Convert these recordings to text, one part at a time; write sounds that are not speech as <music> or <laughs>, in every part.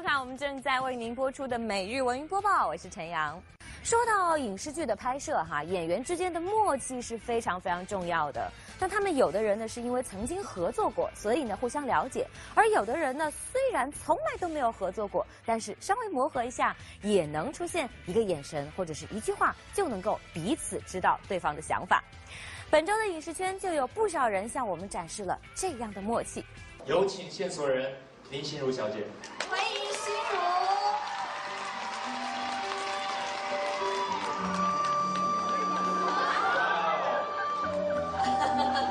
收看我们正在为您播出的每日文娱播报，我是陈阳。说到影视剧的拍摄，哈，演员之间的默契是非常非常重要的。但他们有的人呢，是因为曾经合作过，所以呢互相了解；而有的人呢，虽然从来都没有合作过，但是稍微磨合一下，也能出现一个眼神或者是一句话，就能够彼此知道对方的想法。本周的影视圈就有不少人向我们展示了这样的默契。有请线索人林心如小姐。欢迎心如。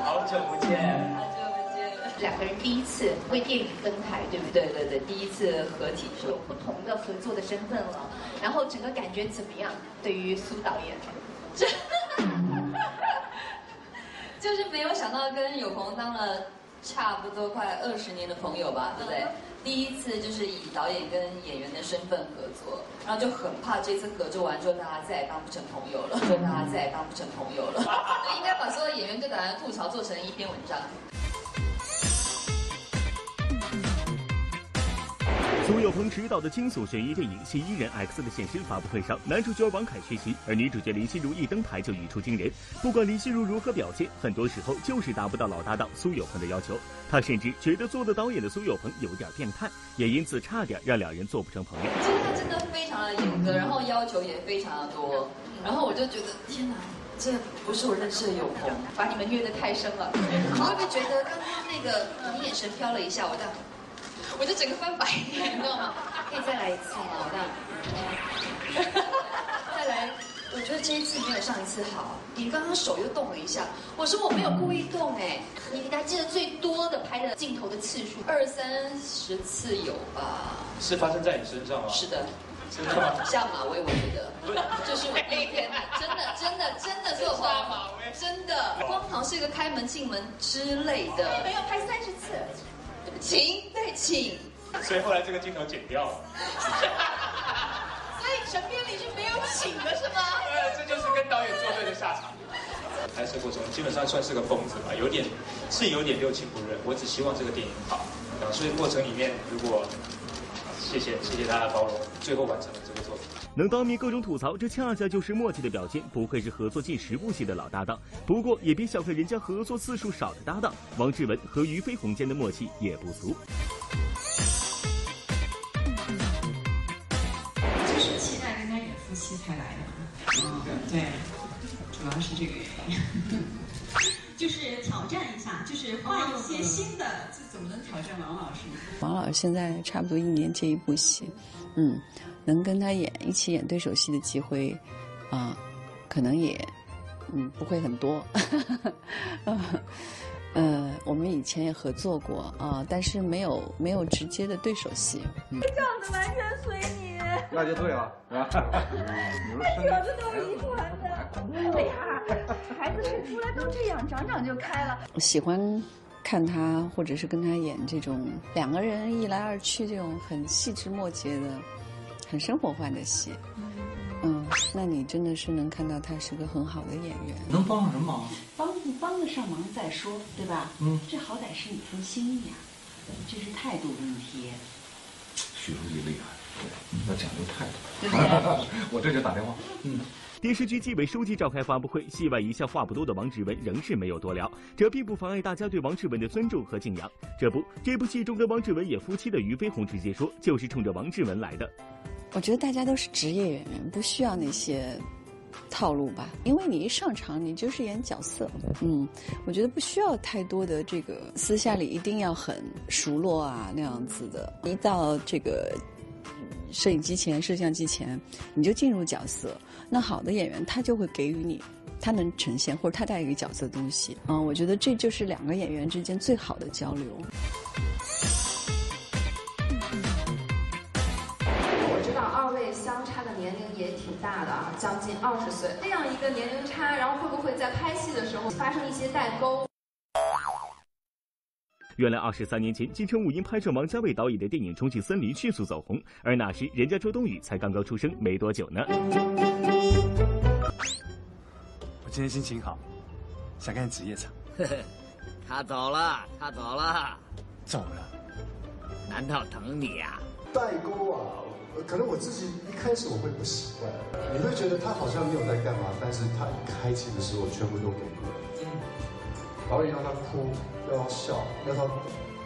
好久不见。好久不见。两个人第一次为电影登台，对不对？对对对，第一次合体是，有不同的合作的身份了。然后整个感觉怎么样？对于苏导演，这 <laughs> 就是没有想到跟有朋当了差不多快二十年的朋友吧，对不对？第一次就是以导演跟演员的身份合作，然后就很怕这次合作完之后大家再也当不成朋友了，就 <laughs> 大家再也当不成朋友了，就，应该把所有演员跟导演吐槽做成一篇文章。苏有朋执导的惊悚悬疑电影《新一人 X》的现身发布会上，男主角王凯缺席，而女主角林心如一登台就语出惊人。不管林心如如何表现，很多时候就是达不到老搭档苏有朋的要求。他甚至觉得做了导演的苏有朋有点变态，也因此差点让两人做不成朋友。其实他真的非常的严格，然后要求也非常的多，然后我就觉得天哪，这不是我认识的有朋，把你们虐得太深了。你会不会觉得刚刚那个你眼神飘了一下，我这样。我就整个翻白眼，你知道吗？可以再来一次吗？我这样，再来。我觉得这一次没有上一次好。你刚刚手又动了一下，我说我没有故意动哎。你你还记得最多的拍的镜头的次数？二三十次有吧？是发生在你身上吗？是的。真的吗？下马威，我觉得。就是我第一天，真的真的真的做下马威，真的。光好像是一个开门进门之类的。没有拍三十次。请，对，请。所以后来这个镜头剪掉了。<laughs> 所以陈编里是没有请的是吗？对，这就是跟导演作对的下场。拍摄过程基本上算是个疯子吧，有点是有点六亲不认。我只希望这个电影好，啊，所以过程里面如果，谢谢谢谢大家包容，最后完成了这个作品。能当面各种吐槽，这恰恰就是默契的表现。不愧是合作近十部戏的老搭档。不过也别小看人家合作次数少的搭档，王志文和俞飞鸿间的默契也不俗。就是期待跟他演夫妻才来的。嗯，对，主要是这个原因。就是挑战一下，就是换一些新的，这怎么能挑战王老师？王老师现在差不多一年接一部戏，嗯。能跟他演一起演对手戏的机会，啊，可能也，嗯，不会很多。<laughs> 呃，我们以前也合作过啊，但是没有没有直接的对手戏。你长得完全随你。那就对了，<laughs> 是吧？褶子都遗传的。哎呀，孩子生出来都这样，长长就开了。我喜欢看他，或者是跟他演这种两个人一来二去这种很细枝末节的。很生活化的戏，嗯，那你真的是能看到他是个很好的演员。能帮上什么忙？帮不帮得上忙再说，对吧？嗯，这好歹是你份心意啊，这是态度问题。许书记厉害，对，要讲究态度。<laughs> 我这就打电话。嗯。电视剧纪委书记召开发布会，戏外一向话不多的王志文仍是没有多聊，这并不妨碍大家对王志文的尊重和敬仰。这不，这部戏中跟王志文演夫妻的俞飞鸿直接说，就是冲着王志文来的。我觉得大家都是职业演员，不需要那些套路吧？因为你一上场，你就是演角色。嗯，我觉得不需要太多的这个私下里一定要很熟络啊那样子的。一到这个摄影机前、摄像机前，你就进入角色。那好的演员，他就会给予你他能呈现或者他带给角色的东西。嗯，我觉得这就是两个演员之间最好的交流。大的啊，将近二十岁。这样一个年龄差，然后会不会在拍戏的时候发生一些代沟？原来二十三年前，金城武因拍摄王家卫导演的电影《重庆森林》迅速走红，而那时人家周冬雨才刚刚出生没多久呢。我今天心情好，想看职业场。<laughs> 他走了，他走了，走了？难道等你呀？代沟啊，可能我自己一开始我会不习惯，你会觉得他好像没有在干嘛，但是他一开机的时候全部都给过。导演让他哭，要他笑，要他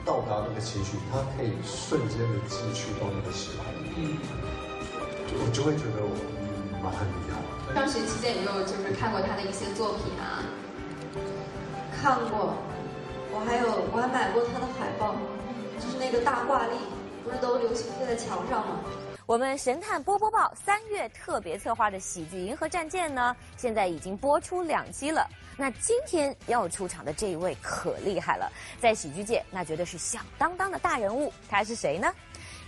到达那个情绪，他可以瞬间的进去到那个时空。嗯，就我就会觉得我蛮很厉害。上学期间有没有就是看过他的一些作品啊？看过，我还有我还买过他的海报，就是那个大挂历，不是都流行贴在墙上吗？我们神探波波报三月特别策划的喜剧《银河战舰》呢，现在已经播出两期了。那今天要出场的这一位可厉害了，在喜剧界那绝对是响当当的大人物。他是谁呢？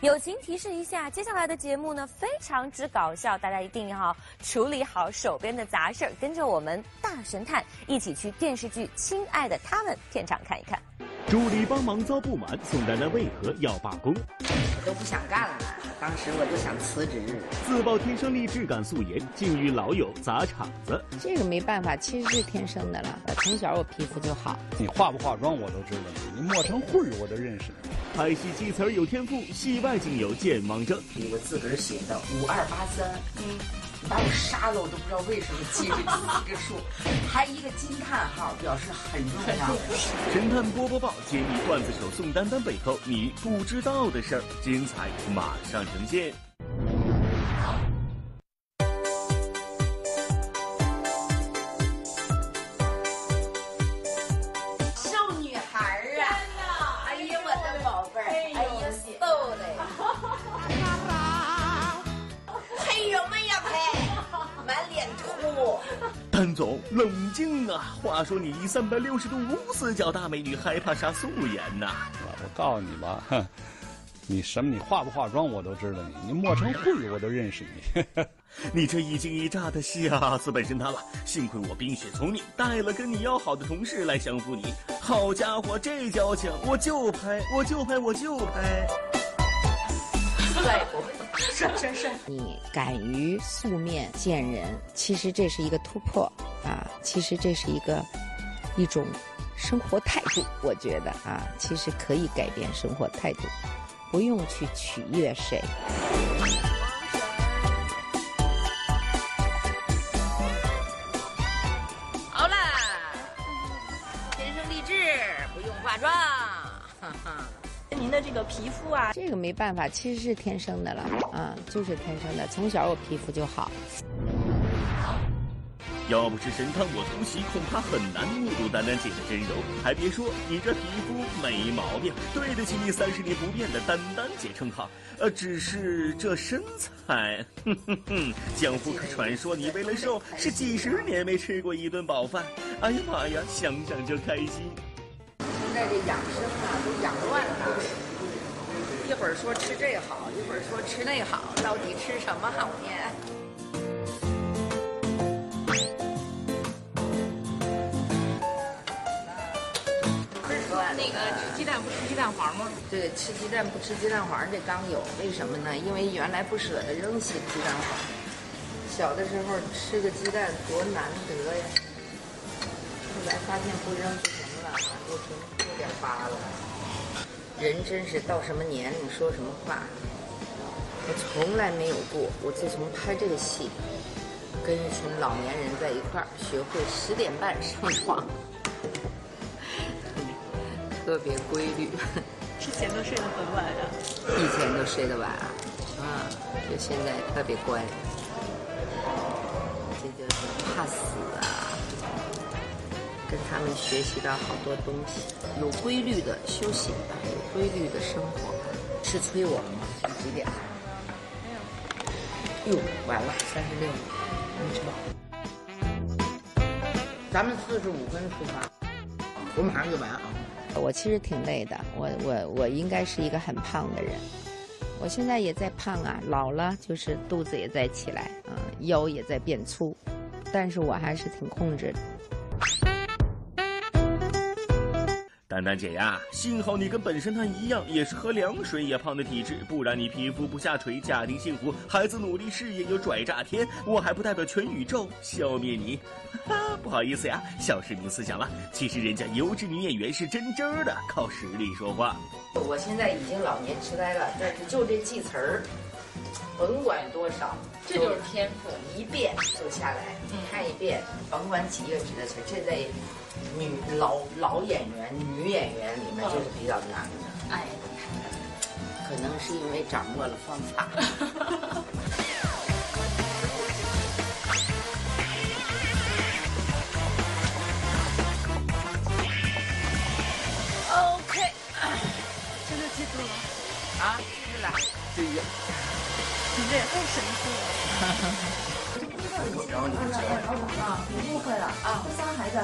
友情提示一下，接下来的节目呢非常之搞笑，大家一定要处理好手边的杂事儿，跟着我们大神探一起去电视剧《亲爱的他们》片场看一看。助理帮忙遭不满，宋丹丹为何要罢工？我都不想干了，当时我就想辞职。自曝天生丽质感素颜，竟遇老友砸场子。这个没办法，其实是天生的了。从小我皮肤就好。你化不化妆我都知道，你抹成灰我都认识。拍戏记词儿有天赋，戏外竟有健忘症。我自个儿写的五二八三，嗯，你你把我杀了我都不知道为什么记着这个数，还一个惊叹号，表示很重要。神探波波报揭秘段子手宋丹丹背后你不知道的事儿，精彩马上呈现。丹总，冷静啊！话说你一三百六十度无死角大美女，还怕啥素颜呐？我告诉你吧，哼，<laughs> 你什么你化不化妆我都知道你，你抹成灰我都认识你。<laughs> 你这一惊一乍的，吓死本神探了。幸亏我冰雪聪明，带了跟你要好的同事来降服你。好家伙，这交情，我就拍，我就拍，我就拍。对，<laughs> 是是是。你敢于素面见人，其实这是一个突破啊！其实这是一个一种生活态度，我觉得啊，其实可以改变生活态度，不用去取悦谁。您的这个皮肤啊，这个没办法，其实是天生的了啊，就是天生的。从小我皮肤就好。要不是神探我突袭，恐怕很难目睹丹丹姐的真容。还别说，你这皮肤没毛病，对得起你三十年不变的丹丹姐称号。呃，只是这身材，哼哼哼，江湖可传说你为了瘦是几十年没吃过一顿饱饭。哎呀妈呀，想想就开心。现在这养生啊，都养乱了。一会儿说吃这好，一会儿说吃那好，到底吃什么好呢？那个吃鸡蛋不吃鸡蛋黄吗？对，吃鸡蛋不吃鸡蛋黄这刚有，为什么呢？因为原来不舍得扔弃鸡蛋黄，小的时候吃个鸡蛋多难得呀。后来发现不扔不行了，又成有点疤了。人真是到什么年龄说什么话。我从来没有过，我自从拍这个戏，跟一群老年人在一块儿，学会十点半上床。<laughs> 特别规律，之前都睡得很晚啊。以前都睡得晚啊，啊，就现在特别乖。这就是怕死啊，他们学习到好多东西，有规律的休息，有规律的生活。是催我了吗？几点了？哟，完了，三十六，没吃饱。咱们四十五分出发，我马上就完啊。我其实挺累的，我我我应该是一个很胖的人，我现在也在胖啊，老了就是肚子也在起来啊，腰也在变粗，但是我还是挺控制的。丹丹姐呀，幸好你跟本神探一样，也是喝凉水也胖的体质，不然你皮肤不下垂，家庭幸福，孩子努力，事业又拽炸天，我还不代表全宇宙消灭你。哈，不好意思呀，小市民思想了。其实人家优质女演员是真真的，靠实力说话。我现在已经老年痴呆了，但是就这记词儿，甭管多少，这就是天赋，一遍就下来，看一遍，甭管几个指的词，这在女老老演员、女演员里面就是比较难的。哎，可能是因为掌握了方法。<laughs>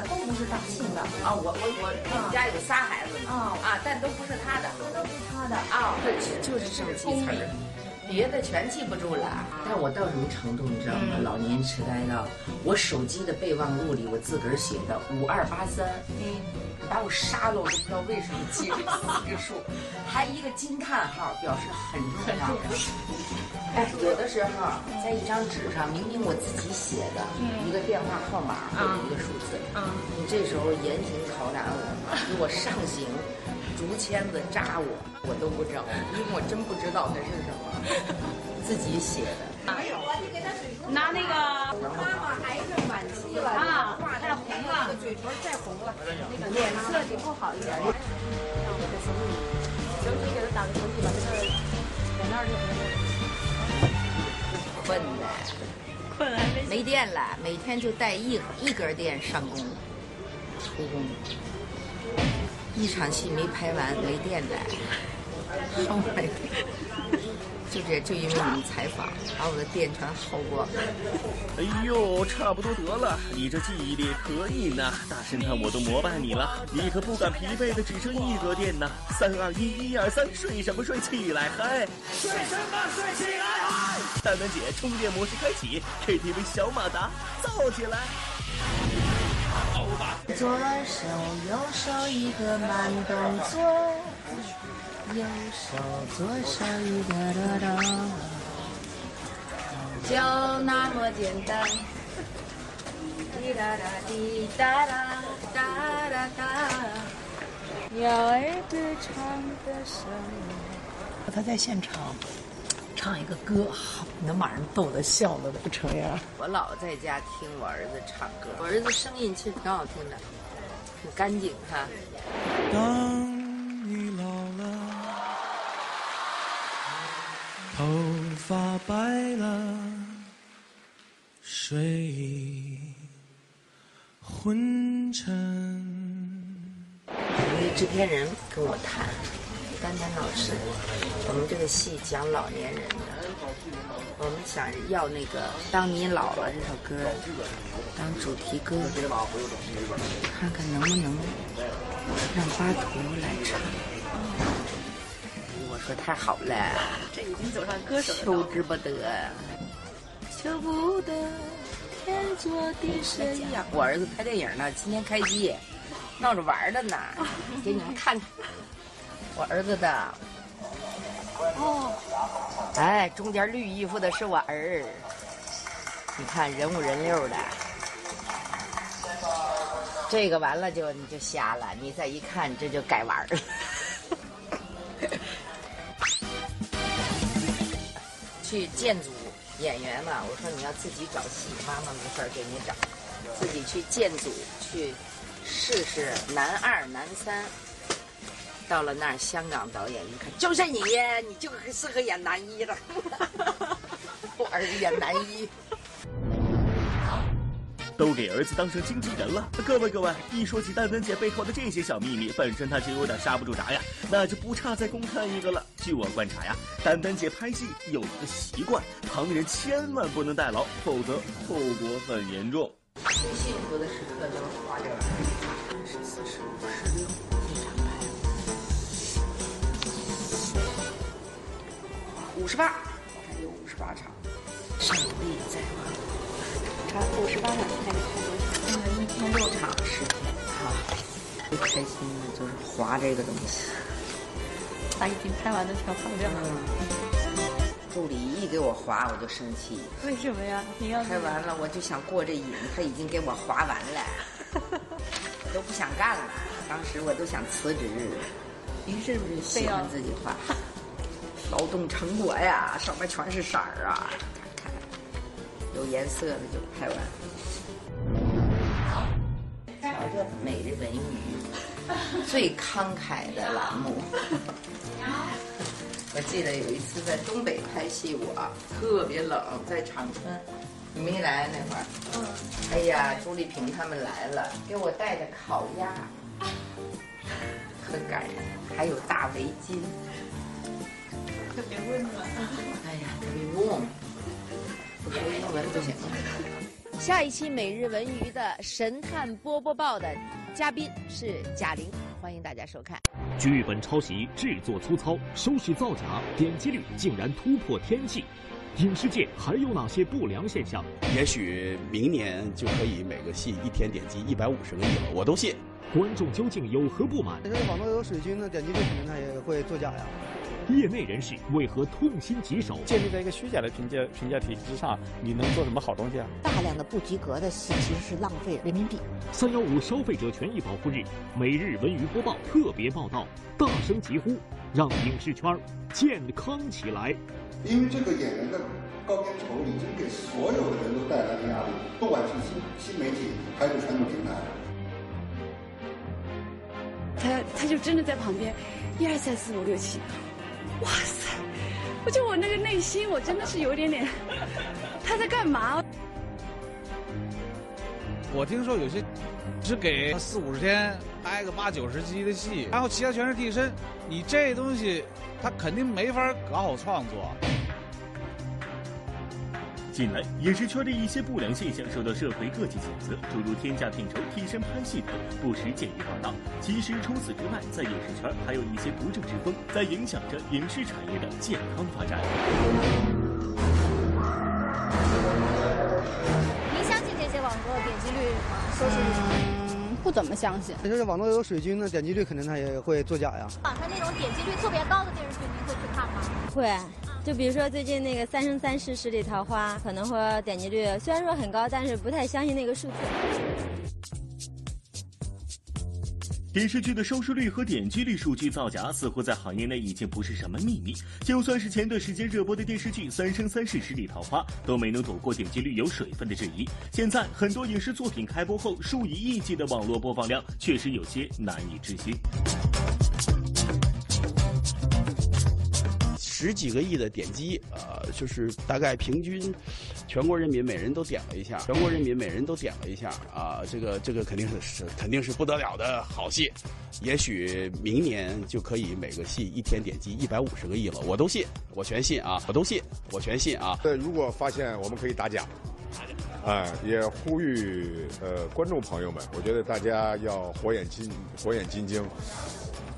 都不是大庆的啊，我我我我们家有仨孩子呢啊。啊，但都不是他的，都不是他的啊，对，就是这么记词儿，别的全记不住了。但我到什么程度你知道吗？老年痴呆到我手机的备忘录里我自个儿写的五二八三，嗯，把我杀了我都不知道为什么记这四个数，还一个惊叹号表示很重要。哎，有的时候在一张纸上，明明我自己写的一个电话号码或者一个数字，你这时候严刑拷打我，给我上刑，竹签子扎我，我都不知道，因为我真不知道那是什么，自己写的。没有啊，你给他水珠拿那个妈妈癌症晚期了啊太红了，嘴唇再红了，那个脸色得不好一点。把这个在那儿。困的，困了没没电了，每天就带一一根电上工，出工，一场戏没拍完没电了，<laughs> 后来就这就因为你们采访，把我的店全耗光。哎呦，差不多得了，你这记忆力可以呢，大神探我都膜拜你了，你可不敢疲惫的只剩一格电呢。三二一，一二三，睡什么睡？起来嗨！睡什么睡起来嗨！丹丹姐充电模式开启，KTV 小马达造起来。左手右手一个慢动作，右手左手一个哒哒，就那么简单。滴答答滴答答哒哒哒，鸟儿歌唱的声音。他在现场唱一个歌，能把人逗得笑的不成样。我老在家听我儿子唱歌，我儿子声音其实挺好听的，很干净哈。当你老了，头发白了，睡意昏沉。一位制片人跟我谈，丹丹老师，我们这个戏讲老年人的，我们想要那个《当你老了》这首歌当主题歌，看看能不能让巴图来唱。我说太好了，这已经走上歌手的求之不得，求不得天作地神呀！我儿子拍电影呢，今天开机，闹着玩的呢，给你们看看。我儿子的，哦，哎，中间绿衣服的是我儿，你看人五人六的。这个完了就你就瞎了，你再一看这就改玩了。去建组演员嘛，我说你要自己找戏，妈妈没法给你找，自己去建组去试试男二、男三。到了那儿，香港导演一看，就是你，你就适合演男一了。我儿子演男一。都给儿子当成经纪人了。各位各位，一说起丹丹姐背后的这些小秘密，本身他就有点刹不住闸呀，那就不差再公开一个了。据我观察呀，丹丹姐拍戏有一个习惯，旁人千万不能代劳，否则后果很严重。最幸福的时刻就是画这玩意儿，三十四十五十六，一场拍，五十八，还有五十八场，上辈子五十八场，那个差多少？那一天六场，十天啊。最开心的就是划这个东西。把已经拍完了漂漂亮。助理一给我划我就生气。为什么呀？你要拍完了我就想过这瘾，他已经给我划完了，我都不想干了。当时我都想辞职。您是不是喜欢自己画？劳动成果呀，上面全是色儿啊，有颜色的就拍完。瞧这每日文娱 <laughs> 最慷慨的栏目。<laughs> 我记得有一次在东北拍戏，我特别冷，在长春，你没来那会儿。嗯。哎呀，朱丽萍他们来了，给我带的烤鸭，特感人，还有大围巾，特别温暖。哎呀，特别 warm，下一期每日文娱的神探波波报的嘉宾是贾玲，欢迎大家收看。剧本抄袭、制作粗糙、收视造假，点击率竟然突破天际，影视界还有哪些不良现象？也许明年就可以每个戏一天点击一百五十个亿了，我都信。观众究竟有何不满？在网络有水军呢，点击率肯定他也会作假呀。业内人士为何痛心疾首？建立在一个虚假的评价评价体系之上，你能做什么好东西啊？大量的不及格的戏其实是浪费人民币。三幺五消费者权益保护日，每日文娱播报特别报道，大声疾呼，让影视圈健康起来。因为这个演员的高片酬已经给所有的人都带来了压力，不管是新新媒体还是传统平台。他他就真的在旁边，一二三四五六七。哇塞！我就我那个内心，我真的是有点点，他在干嘛？我听说有些只给四五十天拍个八九十集的戏，然后其他全是替身，你这东西他肯定没法搞好创作。近来，影视圈的一些不良现象受到社会各界谴责，诸如天价片酬、替身拍戏等，不时见于报道。其实，除此之外，在影视圈还有一些不正之风，在影响着影视产业的健康发展。您相信这些网络点击率吗？收视率？嗯，不怎么相信。就是网络有水军呢，点击率肯定他也会作假呀。网上那种点击率特别高的电视剧，您会去看吗？会。就比如说最近那个《三生三世十里桃花》，可能说点击率虽然说很高，但是不太相信那个数字。电视剧的收视率和点击率数据造假，似乎在行业内已经不是什么秘密。就算是前段时间热播的电视剧《三生三世十里桃花》，都没能躲过点击率有水分的质疑。现在很多影视作品开播后数以亿计的网络播放量，确实有些难以置信。十几个亿的点击，呃，就是大概平均，全国人民每人都点了一下，全国人民每人都点了一下，啊，这个这个肯定是是肯定是不得了的好戏，也许明年就可以每个戏一天点击一百五十个亿了，我都信，我全信啊，我都信，我全信啊。对，如果发现我们可以打假，哎，也呼吁呃观众朋友们，我觉得大家要火眼金火眼金睛，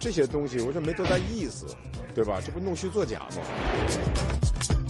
这些东西我这没多大意思。对吧？这不弄虚作假吗？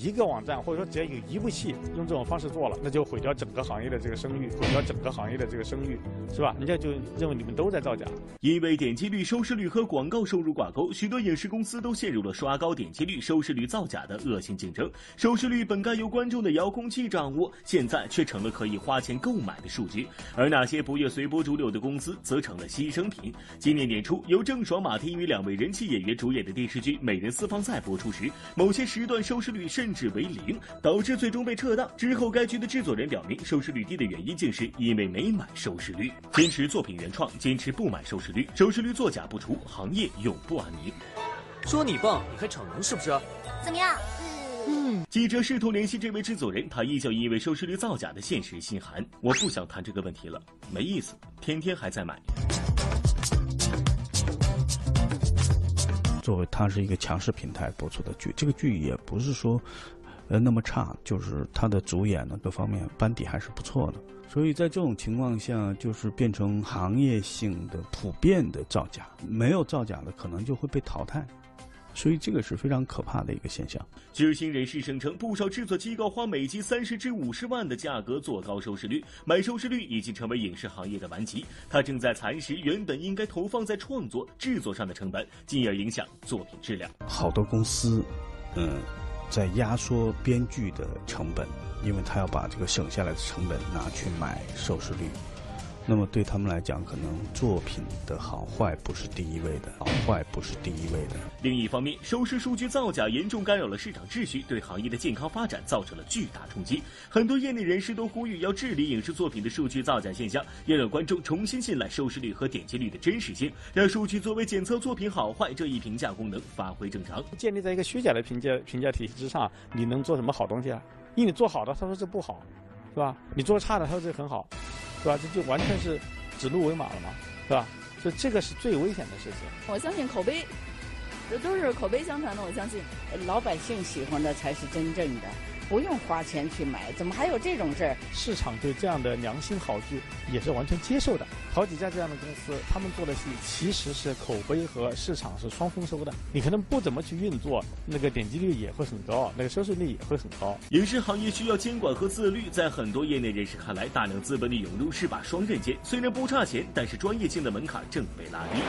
一个网站或者说只要有一部戏用这种方式做了，那就毁掉整个行业的这个声誉，毁掉整个行业的这个声誉，是吧？人家就认为你们都在造假。因为点击率、收视率和广告收入挂钩，许多影视公司都陷入了刷高点击率、收视率造假的恶性竞争。收视率本该由观众的遥控器掌握，现在却成了可以花钱购买的数据。而那些不愿随波逐流的公司，则成了牺牲品。今年年初，由郑爽、马天宇两位人气演员主演的电视剧《美人私房菜》播出时，某些时段收视率甚至为零，导致最终被撤档。之后，该剧的制作人表明，收视率低的原因竟是因为没买收视率。坚持作品原创，坚持不买收视率，收视率作假不除，行业永不安宁。说你棒，你还逞能是不是？怎么样？嗯。记者试图联系这位制作人，他依旧因为收视率造假的现实心寒。我不想谈这个问题了，没意思，天天还在买。作为它是一个强势平台播出的剧，这个剧也不是说，呃那么差，就是它的主演呢各方面班底还是不错的，所以在这种情况下，就是变成行业性的普遍的造假，没有造假的可能就会被淘汰。所以这个是非常可怕的一个现象。知情人士声称，不少制作机构花每集三十至五十万的价格做高收视率，买收视率已经成为影视行业的顽疾。它正在蚕食原本应该投放在创作制作上的成本，进而影响作品质量。好多公司，嗯，在压缩编剧的成本，因为他要把这个省下来的成本拿去买收视率。那么对他们来讲，可能作品的好坏不是第一位的，好坏不是第一位的。另一方面，收视数据造假严重干扰了市场秩序，对行业的健康发展造成了巨大冲击。很多业内人士都呼吁要治理影视作品的数据造假现象，要让观众重新信赖收视率和点击率的真实性，让数据作为检测作品好坏这一评价功能发挥正常。建立在一个虚假的评价评价体系之上，你能做什么好东西啊？因为你做好的，他说这不好，是吧？你做差的，他说这很好。是吧？这就完全是指鹿为马了嘛，是吧？所以这个是最危险的事情。我相信口碑，这都是口碑相传的。我相信，老百姓喜欢的才是真正的。不用花钱去买，怎么还有这种事儿？市场对这样的良心好剧也是完全接受的。好几家这样的公司，他们做的戏其实是口碑和市场是双丰收的。你可能不怎么去运作，那个点击率也会很高，那个收视率也会很高。影视行业需要监管和自律，在很多业内人士看来，大量资本的涌入是把双刃剑。虽然不差钱，但是专业性的门槛正被拉低。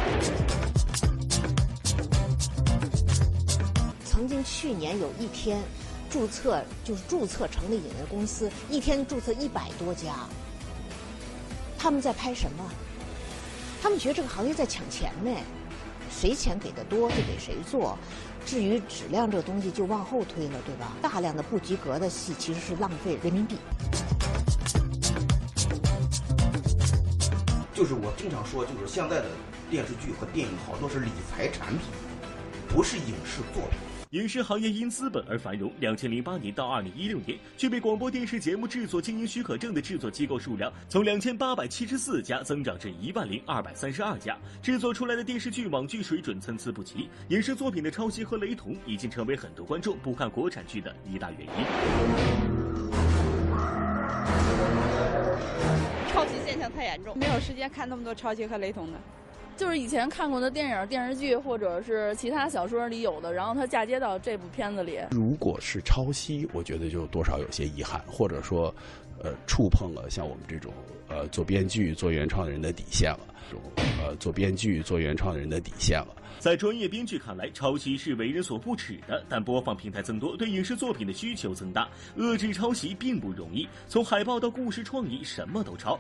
曾经去年有一天。注册就是注册成立影业公司，一天注册一百多家。他们在拍什么？他们觉得这个行业在抢钱呢，谁钱给的多就给谁做，至于质量这个东西就往后推了，对吧？大量的不及格的戏其实是浪费人民币。就是我经常说，就是现在的电视剧和电影好多是理财产品，不是影视作品。影视行业因资本而繁荣。两千零八年到二零一六年，具备广播电视节目制作经营许可证的制作机构数量从两千八百七十四家增长至一万零二百三十二家，制作出来的电视剧、网剧水准参差不齐。影视作品的抄袭和雷同已经成为很多观众不看国产剧的一大原因。抄袭现象太严重，没有时间看那么多抄袭和雷同的。就是以前看过的电影、电视剧，或者是其他小说里有的，然后它嫁接到这部片子里。如果是抄袭，我觉得就多少有些遗憾，或者说，呃，触碰了像我们这种呃做编剧、做原创的人的底线了。这种呃做编剧、做原创的人的底线了。在专业编剧看来，抄袭是为人所不耻的。但播放平台增多，对影视作品的需求增大，遏制抄袭并不容易。从海报到故事创意，什么都抄。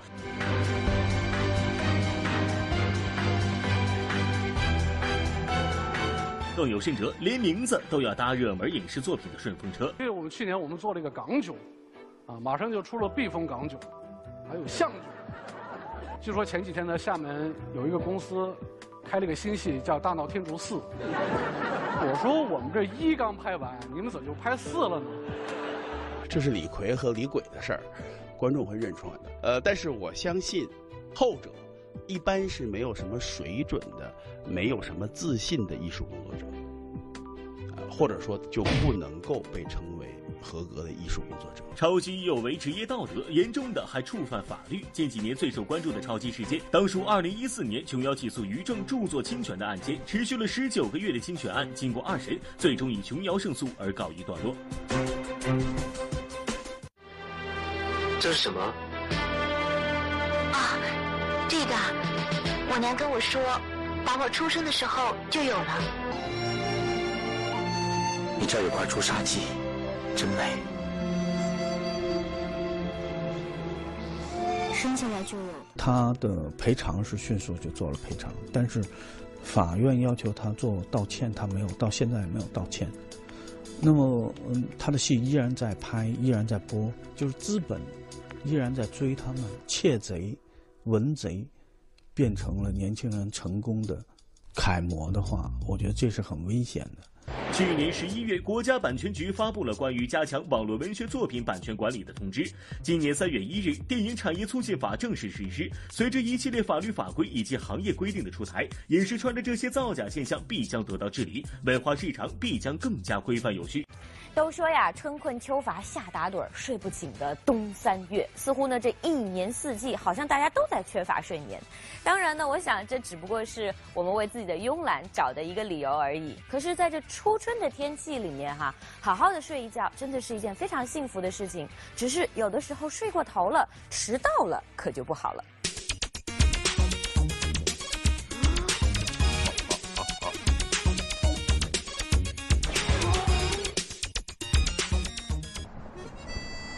更有甚者，连名字都要搭热门影视作品的顺风车。因为我们去年我们做了一个港囧，啊，马上就出了避风港囧，还有象囧。据说前几天呢，厦门有一个公司开了个新戏叫《大闹天竺四》。我说我们这一刚拍完，你们怎么就拍四了呢？这是李逵和李鬼的事儿，观众会认出来的。呃，但是我相信，后者。一般是没有什么水准的，没有什么自信的艺术工作者，呃，或者说就不能够被称为合格的艺术工作者。抄袭有违职业道德，严重的还触犯法律。近几年最受关注的抄袭事件，当属2014年琼瑶起诉于正著作侵权的案件，持续了十九个月的侵权案，经过二审，最终以琼瑶胜诉而告一段落。这是什么？这个，我娘跟我说，打我出生的时候就有了。你这有块朱砂记，真美。生下来就有。他的赔偿是迅速就做了赔偿，但是法院要求他做道歉，他没有，到现在也没有道歉。那么，嗯，他的戏依然在拍，依然在播，就是资本依然在追他们，窃贼。文贼变成了年轻人成功的楷模的话，我觉得这是很危险的。去年十一月，国家版权局发布了关于加强网络文学作品版权管理的通知。今年三月一日，《电影产业促进法》正式实施。随着一系列法律法规以及行业规定的出台，影视圈的这些造假现象必将得到治理，文化市场必将更加规范有序。都说呀，春困秋乏夏打盹，睡不醒的冬三月，似乎呢这一年四季，好像大家都在缺乏睡眠。当然呢，我想这只不过是我们为自己的慵懒找的一个理由而已。可是，在这初春的天气里面哈，好好的睡一觉，真的是一件非常幸福的事情。只是有的时候睡过头了，迟到了，可就不好了。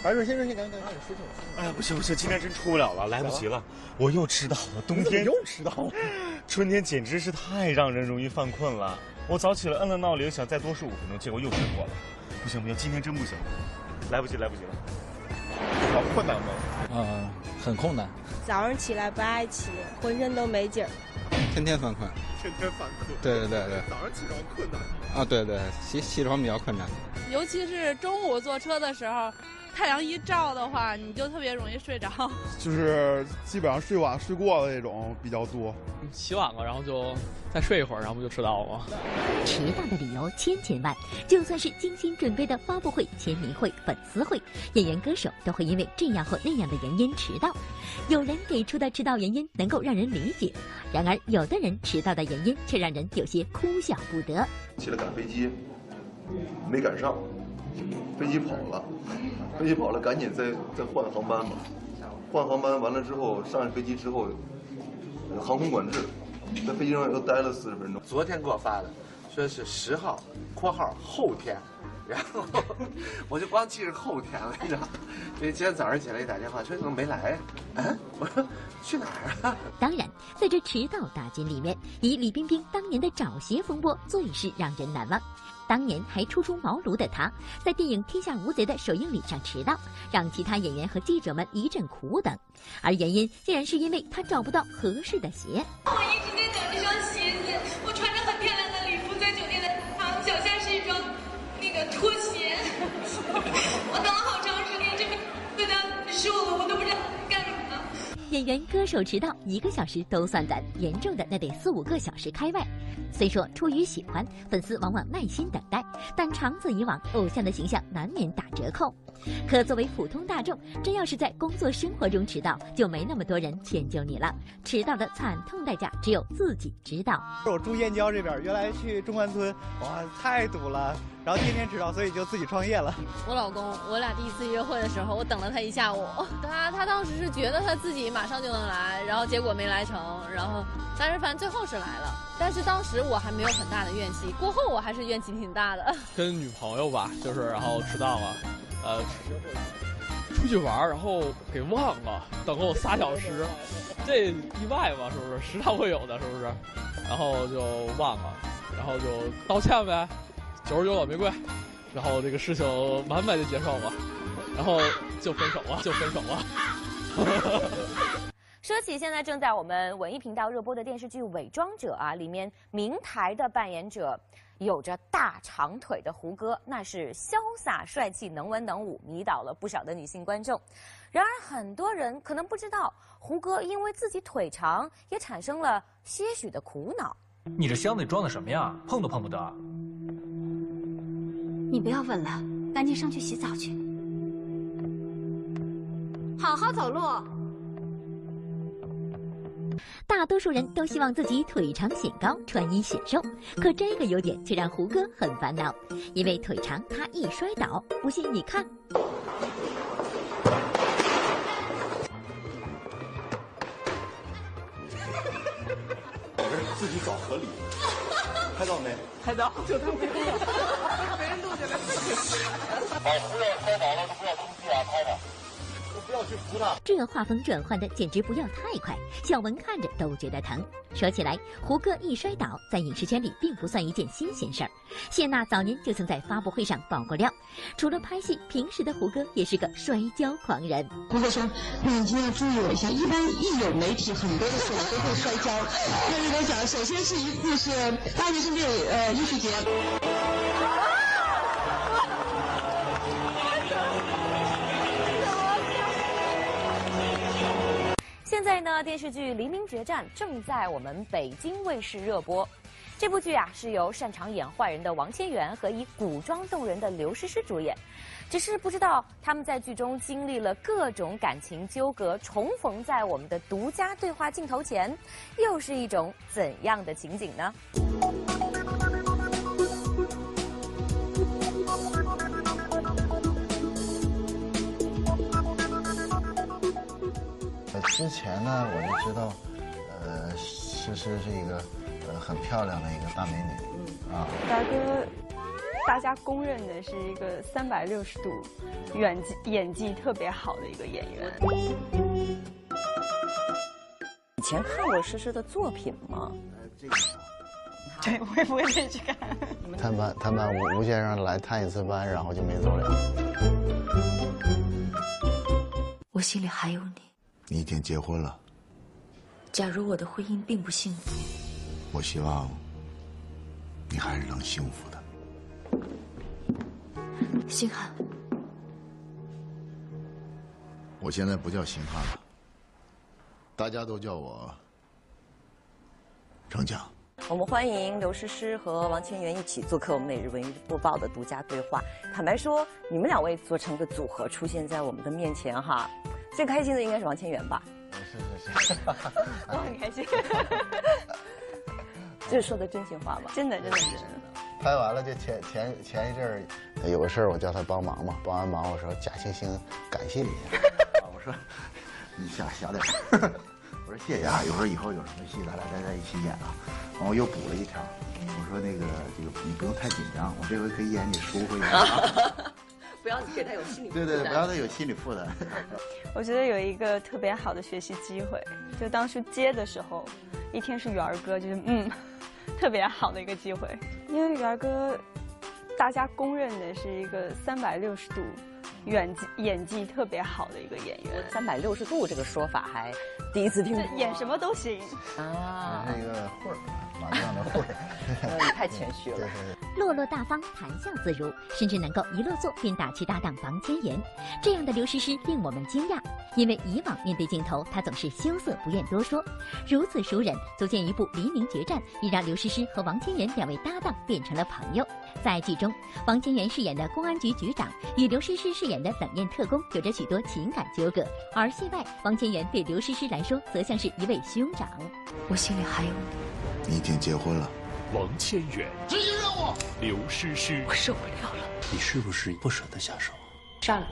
白水先生，你赶紧赶紧赶紧睡觉。哎呀，不行不行，今天真出不了了，来不及了，我又迟到了。冬天又迟到了，<laughs> 春天简直是太让人容易犯困了。我早起了，摁了闹铃，想再多睡五分钟，结果又睡过了。不行不行，今天真不行，来不及来不及了。好困难吗？嗯，很困难。早上起来不爱起，浑身都没劲儿。天天犯困。天天犯困。对对对对。早上起床困难。啊，对对，起起床比较困难。尤其是中午坐车的时候。太阳一照的话，你就特别容易睡着。<laughs> 就是基本上睡晚睡过的那种比较多。起晚了，然后就再睡一会儿，然后不就迟到了吗？迟到的理由千千万，就算是精心准备的发布会、签名会、粉丝会，演员歌手都会因为这样或那样的原因迟到。有人给出的迟到原因能够让人理解，然而有的人迟到的原因却让人有些哭笑不得。起来赶飞机，没赶上。飞机跑了，飞机跑了，赶紧再再换航班吧。换航班完了之后，上飞机之后，航空管制，在飞机上又待了四十分钟。昨天给我发的，说是十号（括号后天），然后 <laughs> 我就光记着后天了，你知道？所以今天早上起来一打电话，说怎么没来呀？啊？我 <laughs> 说去哪儿啊？当然，在这迟到大军里面，以李冰冰当年的找鞋风波最是让人难忘。当年还初出茅庐的他，在电影《天下无贼》的首映礼上迟到，让其他演员和记者们一阵苦等，而原因竟然是因为他找不到合适的鞋。我一直在等这双鞋演员、歌手迟到一个小时都算短，严重的那得四五个小时开外。虽说出于喜欢，粉丝往往耐心等待，但长此以往，偶像的形象难免打折扣。可作为普通大众，真要是在工作生活中迟到，就没那么多人迁就你了。迟到的惨痛代价，只有自己知道。我住燕郊这边，原来去中关村，哇，太堵了。然后天天迟到，所以就自己创业了。我老公，我俩第一次约会的时候，我等了他一下午。他他当时是觉得他自己马马上就能来，然后结果没来成。然后，但是反正最后是来了。但是当时我还没有很大的怨气，过后我还是怨气挺大的。<laughs> 跟女朋友吧，就是然后迟到了，呃，出去玩，然后给忘了，等了我仨小时，这意外嘛，是不是？时常会有的，是不是？然后就忘了，然后就道歉呗。九十九朵玫瑰，然后这个事情完美的结束了，然后就分手了，就分手了。<laughs> 说起现在正在我们文艺频道热播的电视剧《伪装者》啊，里面明台的扮演者有着大长腿的胡歌，那是潇洒帅气、能文能武，迷倒了不少的女性观众。然而很多人可能不知道，胡歌因为自己腿长，也产生了些许的苦恼。你这箱子里装的什么呀？碰都碰不得。你不要问了，赶紧上去洗澡去。好好走路。大多数人都希望自己腿长显高，穿衣显瘦，可这个优点却让胡歌很烦恼，因为腿长他易摔倒。不信你看。自己找合理。拍到没？拍到，就他没录，没人录下来，太可惜了。把资料拍倒了，都不要出去啊，拍的。要去扶他。这画风转换的简直不要太快，小文看着都觉得疼。说起来，胡歌一摔倒，在影视圈里并不算一件新鲜事儿。谢娜早年就曾在发布会上爆过料，除了拍戏，平时的胡歌也是个摔跤狂人。胡歌说：“你一定要注意我一下，一般一有媒体，很多的时候都会摔跤。那你给我讲，首先是一次是大学生六呃艺术节。”现在呢，电视剧《黎明决战》正在我们北京卫视热播。这部剧啊，是由擅长演坏人的王千源和以古装动人的刘诗诗主演。只是不知道他们在剧中经历了各种感情纠葛，重逢在我们的独家对话镜头前，又是一种怎样的情景呢？之前呢，我就知道，呃，诗诗是一个呃很漂亮的一个大美女，啊。大哥，大家公认的是一个三百六十度演技演技特别好的一个演员。以前看过诗诗的作品吗？对，我也不会再去看。探班，探班，吴吴先生来探一次班，然后就没走了。我心里还有你。你已经结婚了。假如我的婚姻并不幸福，我希望你还是能幸福的。星汉，我现在不叫星汉了，大家都叫我程强。我们欢迎刘诗诗和王千源一起做客我们每日文娱播报的独家对话。坦白说，你们两位做成个组合出现在我们的面前哈。最开心的应该是王千源吧？是是是，<laughs> 我很开心。<laughs> 这是说的真心话吧？真的真的真的。拍完了就前前前一阵儿有个事儿，我叫他帮忙嘛，帮完忙我说假惺惺感谢一下，<laughs> 我说你小小点我说谢谢啊，有时候以后有什么戏咱俩再在一起演啊。完我又补了一条，我说那个这个你不用太紧张，我这回可以演你舒服一点。不要给他有心理负担。对对，不要他有心理负担。<laughs> 我觉得有一个特别好的学习机会，就当初接的时候，一听是元儿哥，就是嗯，特别好的一个机会。因为元儿哥，大家公认的是一个三百六十度演技演技特别好的一个演员。三百六十度这个说法还第一次听。演什么都行啊。那个混儿，麻将的会儿。你 <laughs> 太谦虚了。落落大方，谈笑自如，甚至能够一落座便打趣搭档王千源，这样的刘诗诗令我们惊讶。因为以往面对镜头，她总是羞涩不愿多说。如此熟人，足见一部《黎明决战》已让刘诗诗和王千源两位搭档变成了朋友。在剧中，王千源饰演的公安局局长与刘诗诗饰演的冷艳特工有着许多情感纠葛，而戏外，王千源对刘诗诗来说则像是一位兄长。我心里还有你。你已经结婚了。王千源，执行任务。刘诗诗，我受不了了。你是不是不舍得下手？杀了，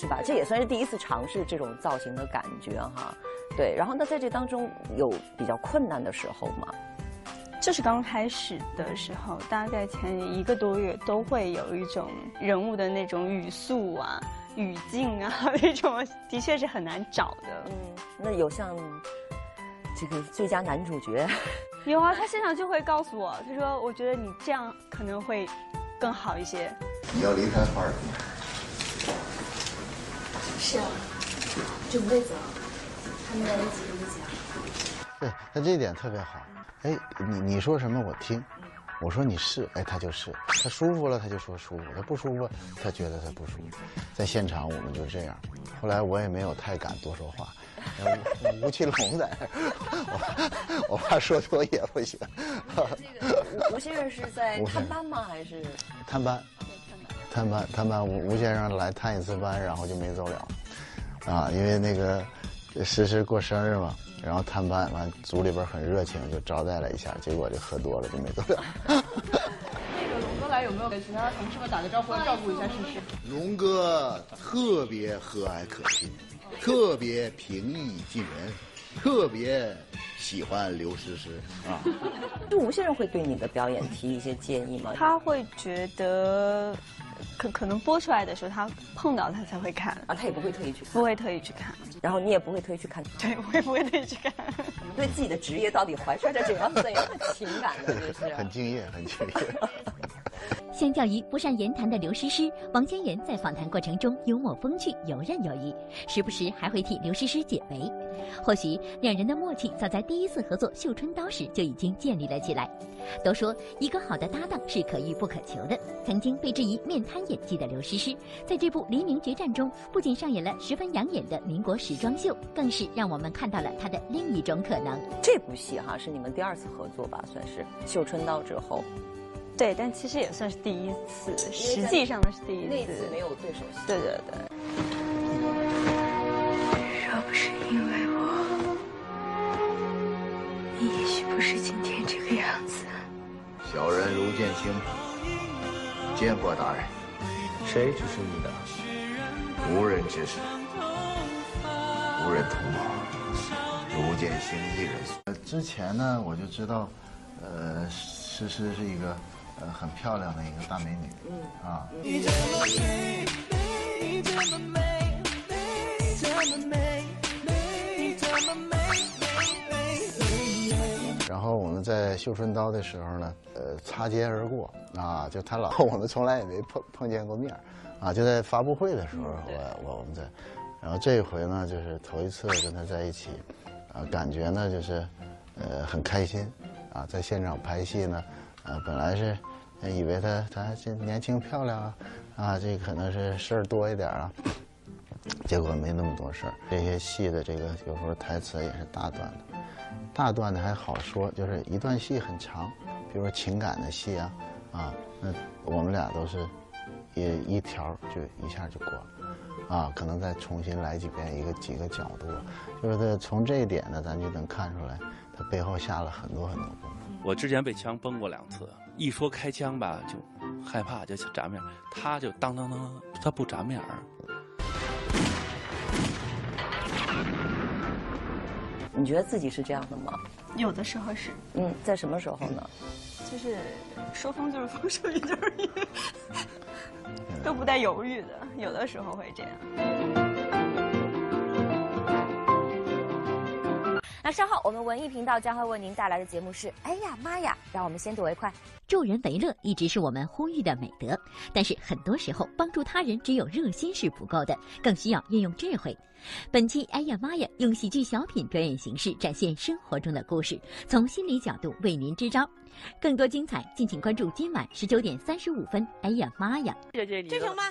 是吧？这也算是第一次尝试这种造型的感觉哈。对，然后那在这当中有比较困难的时候吗？就是刚开始的时候，大概前一个多月都会有一种人物的那种语速啊、语境啊 <laughs> 那种，的确是很难找的。嗯，那有像这个最佳男主角。<laughs> 有啊，他现场就会告诉我，他说：“我觉得你这样可能会更好一些。”你要离开哈尔滨？是啊，准备走他们在一起。对他这一点特别好。哎，你你说什么我听，我说你是，哎他就是，他舒服了他就说舒服，他不舒服他觉得他不舒服。在现场我们就这样，后来我也没有太敢多说话。<laughs> 吴奇隆在，我我怕说多也不行。吴先生是在探班吗？还是探班？探班探班，吴吴先生来探一次班，然后就没走了。啊，因为那个诗诗过生日嘛，然后探班完，组里边很热情，就招待了一下，结果就喝多了，就没走了。<laughs> 那个龙哥来有没有给其他同事们打个招呼，照顾一下诗诗？龙哥特别和蔼可亲。特别平易近人，特别喜欢刘诗诗啊。就吴先生会对你的表演提一些建议吗？他会觉得可可能播出来的时候他碰到他才会看啊，他也不会特意去看，不会特意去看，然后你也不会特意去看，对，我也不会特意去看。我们对自己的职业到底怀揣着怎样怎样的情感呢？这是很敬业，很敬业。相较于不善言谈的刘诗诗，王千源在访谈过程中幽默风趣、游刃有余，时不时还会替刘诗诗解围。或许两人的默契早在第一次合作《绣春刀》时就已经建立了起来。都说一个好的搭档是可遇不可求的。曾经被质疑面瘫演技的刘诗诗，在这部《黎明决战》中，不仅上演了十分养眼的民国时装秀，更是让我们看到了她的另一种可能。这部戏哈是你们第二次合作吧？算是《绣春刀》之后。对，但其实也算是第一次，实际上的是第一次。那次没有对手戏。对对对。若不是因为我，你也许不是今天这个样子。小人卢建清，见过大人。谁指使你的？无人指使，无人同谋，卢建兴一人。呃，之前呢，我就知道，呃，诗诗是一个。呃，很漂亮的一个大美女，嗯啊。然后我们在绣春刀的时候呢，呃，擦肩而过啊，就他老 <laughs> 我们从来也没碰碰见过面啊，就在发布会的时候，我我我们在，然后这一回呢，就是头一次跟他在一起，啊，感觉呢就是，呃，很开心，啊，在现场拍戏呢。啊，本来是以为她她这年轻漂亮啊，啊，这可能是事儿多一点啊，结果没那么多事儿。这些戏的这个有时候台词也是大段的，大段的还好说，就是一段戏很长，比如说情感的戏啊，啊，那我们俩都是一一条就一下就过了，啊，可能再重新来几遍，一个几个角度，就是从这一点呢，咱就能看出来，他背后下了很多很多功夫。我之前被枪崩过两次，一说开枪吧就害怕，就眨面。他就当当当，他不眨面儿。你觉得自己是这样的吗？有的时候是。嗯，在什么时候呢？就是说风就是风，说雨就是雨，<laughs> 都不带犹豫的。有的时候会这样。那稍后我们文艺频道将会为您带来的节目是，哎呀妈呀，让我们先睹为快。助人为乐一直是我们呼吁的美德，但是很多时候帮助他人只有热心是不够的，更需要运用智慧。本期哎呀妈呀，用喜剧小品表演形式展现生活中的故事，从心理角度为您支招。更多精彩，敬请关注今晚十九点三十五分。哎呀妈呀！这这行吗？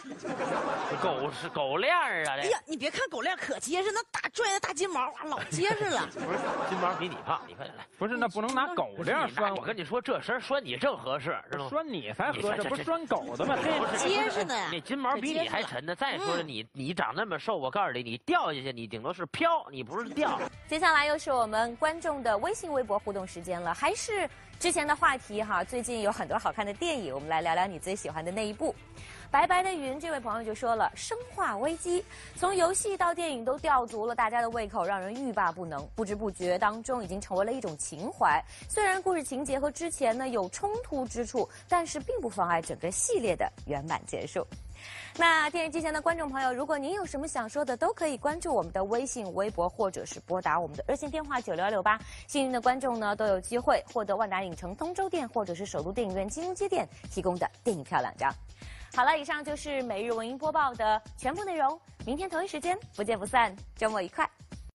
<laughs> 狗是狗链儿啊！哎呀，你别看狗链可结实，那大拽的大金毛啊，老结实了。不是金毛比你胖，你快点来。不是，那不能拿狗链拴我。跟你说，这身拴你正合适，知道吗？拴你才合适，不是拴狗的吗？结实的呀。那金毛比你还沉呢。再说了，你你长那么瘦，我告诉你，你掉下去，你顶多是飘，你不是掉。接下来又是我们观众的微信、微博互动时间了，还是？之前的话题哈，最近有很多好看的电影，我们来聊聊你最喜欢的那一部。白白的云这位朋友就说了，《生化危机》从游戏到电影都吊足了大家的胃口，让人欲罢不能。不知不觉当中已经成为了一种情怀。虽然故事情节和之前呢有冲突之处，但是并不妨碍整个系列的圆满结束。那电视机前的观众朋友，如果您有什么想说的，都可以关注我们的微信、微博，或者是拨打我们的热线电话九六六八。幸运的观众呢，都有机会获得万达影城通州店或者是首都电影院金融街店提供的电影票两张。好了，以上就是每日文音播报的全部内容。明天同一时间不见不散，周末愉快。